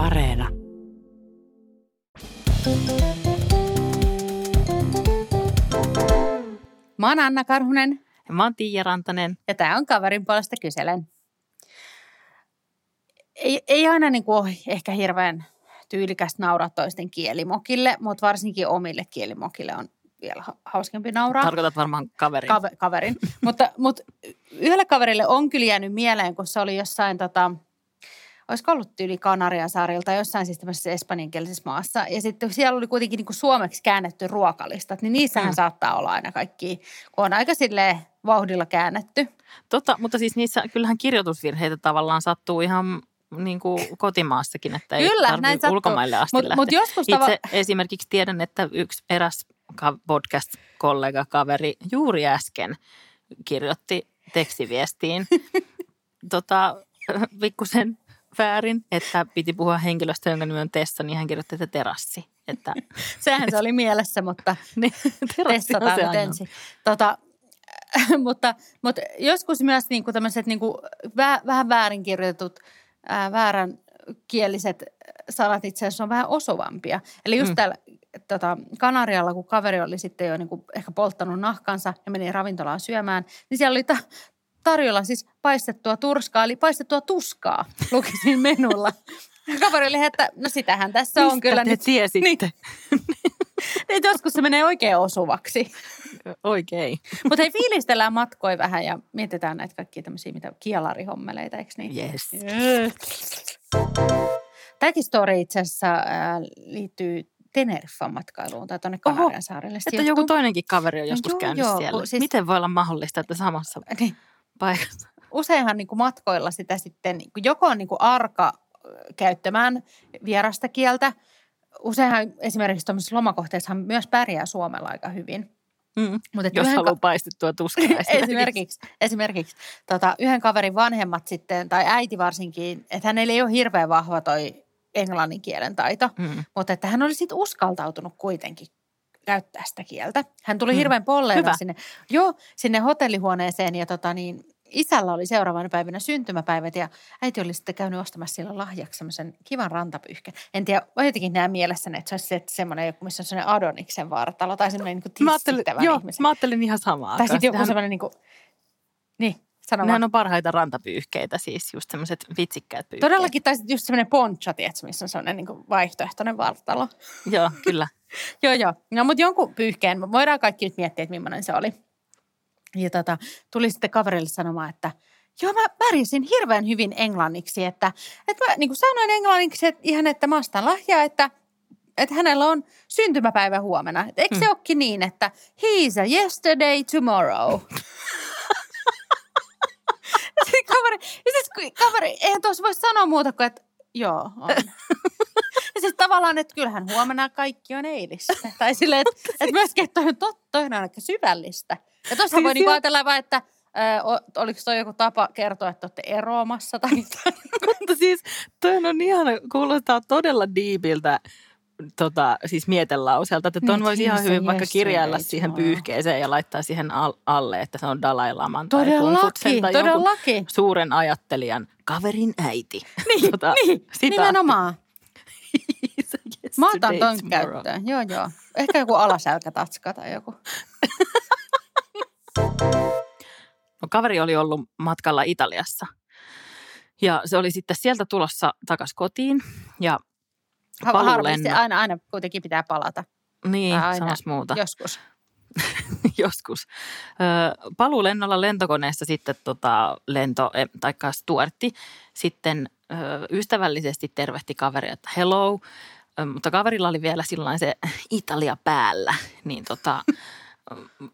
Areena. Mä oon Anna Karhunen Ja mä oon Tiia Rantanen. ja tämä on kaverin puolesta kyselen. Ei, ei aina niin kuin ole ehkä hirveän tyylikästä nauraa toisten kielimokille, mutta varsinkin omille kielimokille on vielä ha- hauskempi nauraa. Tarkoitat varmaan kaverin. Kave- kaverin. mutta, mutta yhdelle kaverille on kyllä jäänyt mieleen, kun se oli jossain, tota, olisiko ollut tyyli Kanarian saarilla tai jossain siis tämmöisessä espanjankielisessä maassa. Ja sitten siellä oli kuitenkin niin kuin suomeksi käännetty ruokalistat, niin niissähän Mm. saattaa olla aina kaikki, kun on aika silleen vauhdilla käännetty. Tota, mutta siis niissä kyllähän kirjoitusvirheitä tavallaan sattuu ihan niin kuin kotimaassakin, että ei Kyllä, tarvitse näin sattuu. ulkomaille asti Mutta lähteä. mut joskus Itse tava- esimerkiksi tiedän, että yksi eräs podcast-kollega, kaveri juuri äsken kirjoitti tekstiviestiin tota, pikkusen väärin, että piti puhua henkilöstä, jonka nimi on Tessa, niin hän kirjoitti, että terassi. Että Sehän se oli mielessä, mutta niin, on testataan nyt ensin. Tota, mutta, mutta joskus myös niin kuin tämmöiset niin kuin vä, vähän väärinkirjoitetut, ää, väärän kieliset sanat itse asiassa on vähän osuvampia. Eli just mm. täällä tota, Kanarialla, kun kaveri oli sitten jo niin kuin ehkä polttanut nahkansa ja meni ravintolaan syömään, niin siellä oli ta- tarjolla siis paistettua turskaa, eli paistettua tuskaa, luki siinä menulla. Kaveri oli, että no sitähän tässä on Mistä kyllä te nyt. tiesitte? Niin. Että joskus se menee oikein osuvaksi. Oikein. Mutta hei, fiilistellään matkoja vähän ja mietitään näitä kaikkia tämmöisiä mitä kielarihommeleita, eikö niin? Yes. Yes. Tämäkin story itse asiassa ää, liittyy Teneriffan matkailuun tai tuonne Kanarian saarelle. Että joku toinenkin kaveri on No joskus joo, käynyt joo, siellä. siis- Miten voi olla mahdollista, että samassa Niin, paikassa? useinhan niin kuin matkoilla sitä sitten, niin kuin joko on niin kuin arka käyttämään vierasta kieltä. Useinhan esimerkiksi tuollaisessa lomakohteessa myös pärjää Suomella aika hyvin. Mm. Että Jos yhden haluaa paistettua tuskaa esimerkiksi, esimerkiksi tota, yhden kaverin vanhemmat sitten, tai äiti varsinkin, että hänellä ei ole hirveän vahva toi englannin kielen taito, Mm. mutta että hän oli sitten uskaltautunut kuitenkin käyttää sitä kieltä. Hän tuli Mm. hirveän polleena Hyvä. sinne, joo, sinne hotellihuoneeseen ja tota niin, isällä oli seuraavana päivänä syntymäpäivät ja äiti oli sitten käynyt ostamassa sillä lahjaksi semmoisen kivan rantapyyhkeen. En tiedä, mä jotenkin näen mielessäni, että se olisi se- semmoinen joku, missä on semmoinen Adoniksen vartalo tai semmoinen niin Mä ajattelin, joo, mä ajattelin ihan samaa. Tai sitten joku Nehän- semmoinen niin kuin, niin, sano Nehän on parhaita rantapyyhkeitä, siis just semmoiset vitsikkäät pyyhkeet. Todellakin, tai just semmoinen poncho, tiedätkö, missä on semmoinen niin kuin vaihtoehtoinen vartalo. Joo, kyllä. joo, joo. No, mutta jonkun pyyhkeen, voidaan kaikki nyt miettiä, että millainen se oli. Ja tota, tuli sitten kaverille sanomaan, että joo, mä pärjäsin hirveän hyvin englanniksi, että, että mä niin kuin sanoin englanniksi että ihan, että mä ostan lahjaa, että, että hänellä on syntymäpäivä huomenna. Et eikö se Mm. olekin niin, että he's a yesterday tomorrow? Kaveri, ja siis kaveri, eihän tuossa voi sanoa muuta kuin, että joo, on. Tavallaan, että kyllähän huomenna kaikki on eilistä. Tai silleen, että, että myöskin, että toi on totta, on aika syvällistä. Ja tuossa Siis voi niinku ajatella vaan, että ö, oliko toi joku tapa kertoa, että olette eroamassa tai. Mutta siis toi on ihan, kuulostaa todella diipiltä tota, siis mietelauseelta, että ton voisi ihan hyvin vaikka kirjailla siihen pyyhkeeseen ja laittaa siihen al- alle, että se on Dalai Laman tai Todellakin, tai todellakin. suuren ajattelijan kaverin äiti. Niin, Tota, niin, sitaatti. nimenomaan. Mä otan ton käyttöön. Joo, joo. Ehkä joku alaselkätatska tai joku. No, kaveri oli ollut matkalla Italiassa. Ja se oli sitten sieltä tulossa takaisin kotiin. Ja Ha- Harvasti aina, aina kuitenkin pitää palata. Niin, Aina. sanos muuta. Joskus. Joskus. Ö, paluulennolla lentokoneessa sitten tota, lento, eh, taikka Stuartti sitten ystävällisesti tervehti kaveria, että hello. Mutta kaverilla oli vielä silloin se Italia päällä, niin tota,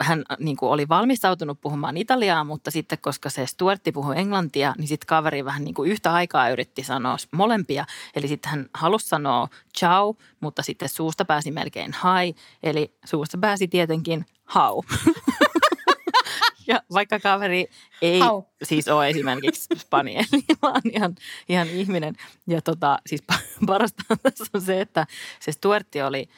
hän niin kuin oli valmistautunut puhumaan italiaa, mutta sitten koska se Stuartti puhui englantia, niin sitten kaveri vähän niin kuin yhtä aikaa yritti sanoa molempia. Eli sitten hän halusi sanoa ciao, mutta sitten suusta pääsi melkein hi, eli suusta pääsi tietenkin how. Ja vaikka kaveri ei Hau. siis ole esimerkiksi spanieli, vaan ihan, ihan ihminen. Ja tota, siis pa- parasta tässä on se, että se Stuartti oli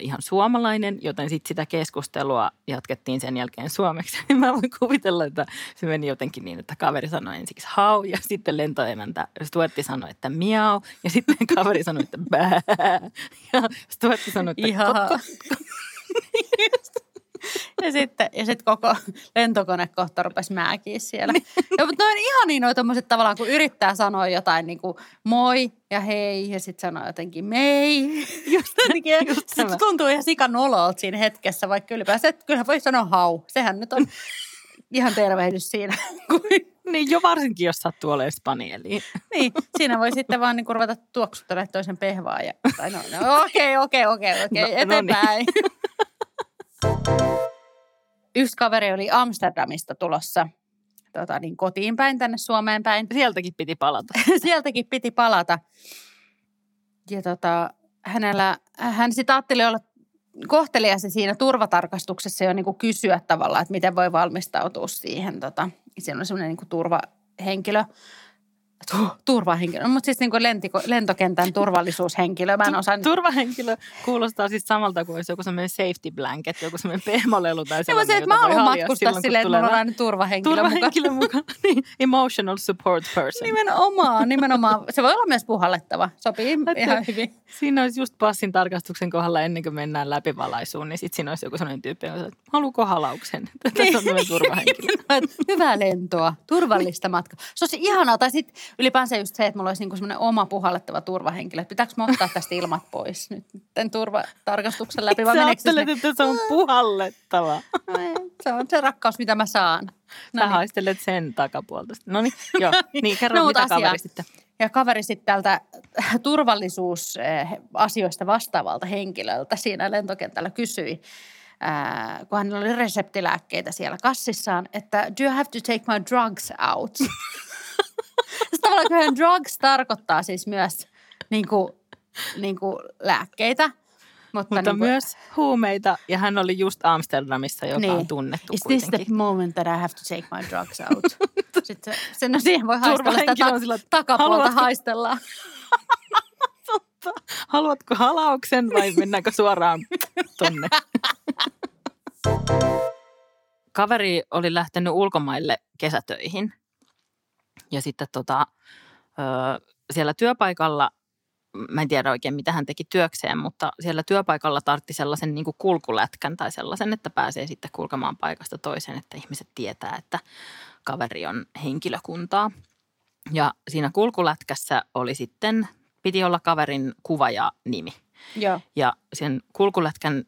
ihan suomalainen, joten sitten sitä keskustelua jatkettiin sen jälkeen suomeksi. Mä voin kuvitella, että se meni jotenkin niin, että kaveri sanoi ensiksi hau ja sitten lentoemäntä Stuartti sanoi, että miau ja sitten kaveri sanoi, että bää. Ja Stuartti sanoi, että Ihan. Ja sitten, ja sitten koko lentokone kohta rupesi määkiä siellä. Ja, mutta ne on ihan niin noin tommoset tavallaan, kun yrittää sanoa jotain niin kuin moi ja hei ja sitten sanoo jotenkin mei. Just, jotenkin, just sit tämä. tuntuu ihan sikan nololta siinä hetkessä, vaikka ylipäänsä, että kyllähän voi sanoa hau. Sehän nyt on ihan tervehdys siinä. Niin jo varsinkin, jos sattuu olemaan spanieli. niin, siinä voi sitten vaan niin ruveta tuoksuttelemaan toisen pehvaa. Ja, tai no, no, okei, okei, okei, okei, No- no niin. Yksi kaveri oli Amsterdamista tulossa tota, niin kotiin päin, tänne Suomeen päin. Sieltäkin piti palata. Sieltäkin piti palata. Ja tota, hänellä, hän sitten ajatteli olla kohtelias ja siinä turvatarkastuksessa jo niin kuin kysyä tavallaan, että miten voi valmistautua siihen. Tota, siinä on semmoinen niin turvahenkilö, tu, turvahenkilö, mutta siis niin kuin lentiko, lentokentän turvallisuushenkilö. Mä en osaa Turvahenkilö kuulostaa siis samalta kuin olisi joku semmoinen safety blanket, joku semmoinen pehmolelu tai sellainen, se, että mä haluan matkustaa silleen, että mulla on aina turvahenkilö, mukaan. turvahenkilö mukana. Niin, emotional support person. Nimenomaan, nimenomaan. Se voi olla myös puhallettava. Sopii Että- ihan hyvin. Siinä olisi just passin tarkastuksen kohdalla ennen kuin mennään läpivalaisuun, niin sitten siinä olisi joku sellainen tyyppi, joka sanoo, että haluuko halauksen? Tässä on turvahenkilö. Hyvää lentoa, turvallista matkaa. Se olisi ihanaa. Tai sitten ylipäänsä just se, että mulla olisi niinku semmoinen oma puhallettava turvahenkilö. Että Pitääkö mä ottaa tästä ilmat pois nyt tämän turvatarkastuksen läpi? Vai Sä meneekö se ajattelet, sinne? että se on puhallettava. Se on se rakkaus, mitä mä saan. Sä No niin. haistelet sen takapuolta. No niin, joo. Niin, kerro No, mitä asiaa. kaveri sitten. Ja kaveri sitten tältä turvallisuusasioista vastaavalta henkilöltä siinä lentokentällä kysyi, ää, kun hänellä oli reseptilääkkeitä siellä kassissaan, että do you have to take my drugs out? Tavallaan kyllähän drugs tarkoittaa siis myös niin kuin, niin kuin lääkkeitä. Mutta, Mutta niin kuin, myös huumeita, ja hän oli just Amsterdamissa, joka Niin. on tunnettu Is this kuitenkin. the moment that I have to take my drugs out? Sitten se, no siihen voi haistella sitä ta- sillä, että takapuolta haluatko- haistellaan. Haluatko halauksen vai mennäänkö suoraan tonne? Kaveri oli lähtenyt ulkomaille kesätöihin. Ja sitten tota, ö, siellä työpaikalla, mä en tiedä oikein mitä hän teki työkseen, mutta siellä työpaikalla tartti sellaisen niin kuin kulkulätkän tai sellaisen, että pääsee sitten kulkemaan paikasta toiseen, että ihmiset tietää, että kaveri on henkilökuntaa. Ja siinä kulkulätkässä oli sitten, piti olla kaverin kuva ja nimi. Joo. Ja sen kulkulätkän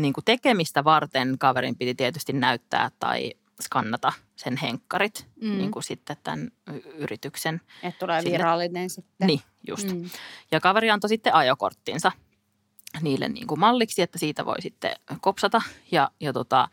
niin kuin tekemistä varten kaverin piti tietysti näyttää tai skannata sen henkkarit, Mm. niin kuin sitten tämän yrityksen. Että tulee Sille- virallinen sitten. Niin, just. Mm. Ja kaveri antoi sitten ajokorttinsa niille niin kuin malliksi, että siitä voi sitten kopsata. Ja, ja tota,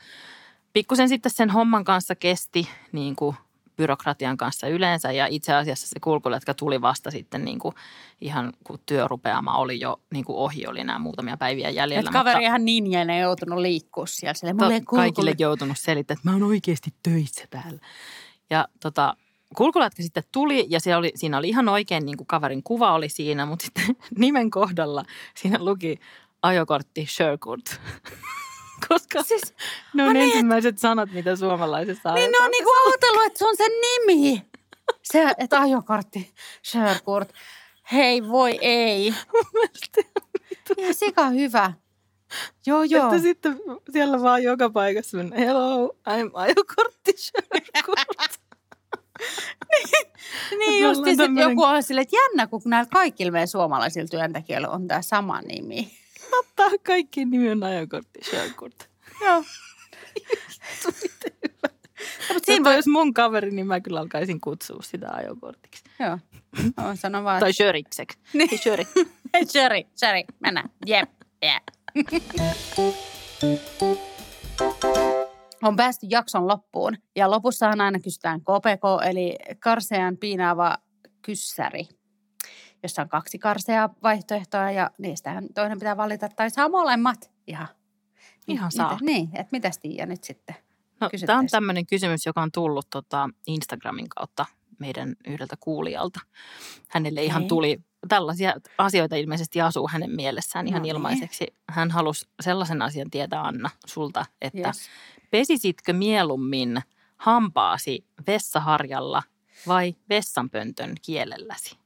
pikkusen sitten sen homman kanssa kesti niin kuin byrokratian kanssa yleensä ja itse asiassa se kulkulätkä tuli vasta sitten niin kuin ihan kun työrupeama oli jo niin kuin ohi, oli nämä muutamia päiviä jäljellä. Et kaveri ihan ninjänä joutunut liikkua siellä. Mutta ei to- kaikille joutunut selittämään, että mä oon oikeasti töissä täällä. Ja tota, kulkulätkä sitten tuli ja se oli, siinä oli ihan oikein niin kuin kaverin kuva oli siinä, mutta sitten nimen kohdalla siinä luki ajokortti Sherkurt. Koska siis, ne on no niin, ensimmäiset sanat, mitä suomalaisessa Niin ne on niinku ajatellut, että se on sen nimi. Se, että ajokortti, Sherkurt. Hei, voi ei. Ihan sika hyvä. Joo, joo. Että sitten siellä vaan joka paikassa mennä, hello, I'm ajokortti Sherkurt. Niin me just, tämmönen- joku on silleen, että jännä, kun näillä kaikilla meidän suomalaisilla työntekijöillä on tämä sama nimi. Totta, kaikki nimi on ajokortti Sherkurt. Joo. Mutta siinä voi- jos mun kaveri, niin mä kyllä alkaisin kutsua sitä ajokortiksi. Joo. Mä sanon vaan, Tai Shörikseksi. Niin. Shöri. hei, Sherry, Sherry, mennään. Jep, jep. On päästy jakson loppuun ja lopussahan aina kysytään KPK eli karsean piinaava kyssäri, jossa on kaksi karseaa vaihtoehtoa ja niistähän toinen pitää valita tai saa molemmat. Ihan, Ihan Mitä- saa. Niin, että mitäs Tiia nyt sitten? No, tämä on tämmöinen kysymys, joka on tullut tota Instagramin kautta meidän yhdeltä kuulijalta. Hänelle ihan Okei. tuli, tällaisia asioita ilmeisesti asuu hänen mielessään ihan No niin. ilmaiseksi. Hän halusi sellaisen asian tietää, Anna, sulta, että Yes. pesisitkö mieluummin hampaasi vessaharjalla vai vessanpöntön kielelläsi?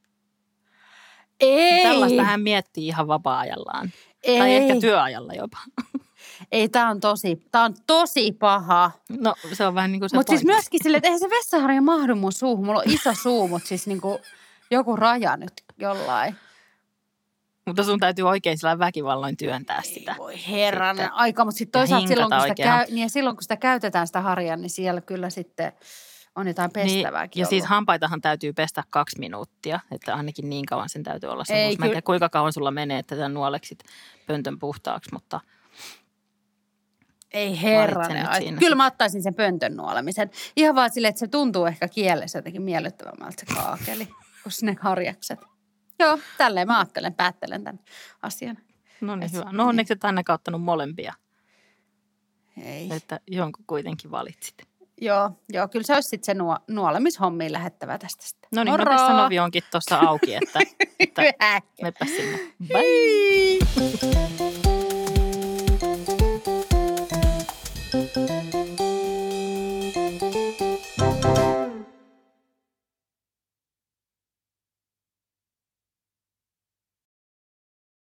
Ei, Tällaista hän miettii ihan vapaa-ajallaan. ei, Tai ehkä työajalla jopa. ei, tämä on tosi, tää on tosi paha. No se on vähän niin kuin se Mutta siis myöskin silleen, että eihän se vessaharja mahdu mun suuhun. Mulla on iso suu, mutta siis niinku joku raja nyt jollain. Mutta sun täytyy oikein sillä väkivalloin työntää sitä. Ei voi herranen Sitten. aika, mutta sitten toisaalta silloin kun, sitä käy, niin silloin kun sitä käytetään sitä harjaa, niin siellä kyllä sitten on jotain pestävääkin Niin, ja siis hampaitahan täytyy pestä kaksi minuuttia, että ainakin niin kauan sen täytyy olla Ei. Mä en tiedä, kuinka kauan sulla menee, että tämän nuoleksit pöntön puhtaaksi, mutta Ei herranen Kyllä mä ottaisin sen pöntön nuolemisen. Ihan vaan silleen, että se tuntuu ehkä kielessä jotenkin miellyttävämmältä se kaakeli kuin ne harjakset. Joo, tälleen mä ajattelen, päättelen tämän asian. no niin hyvä. No onneksi et ainakaan ottanut molempia, Ei. että jonkun kuitenkin valitsit. Joo, joo, kyllä se olisi sitten se nuo, nuolemishommiin lähettävä tästä sitten. No niin, no tässä novi onkin tuossa auki, että, että mepä sinne. Bye! Hii.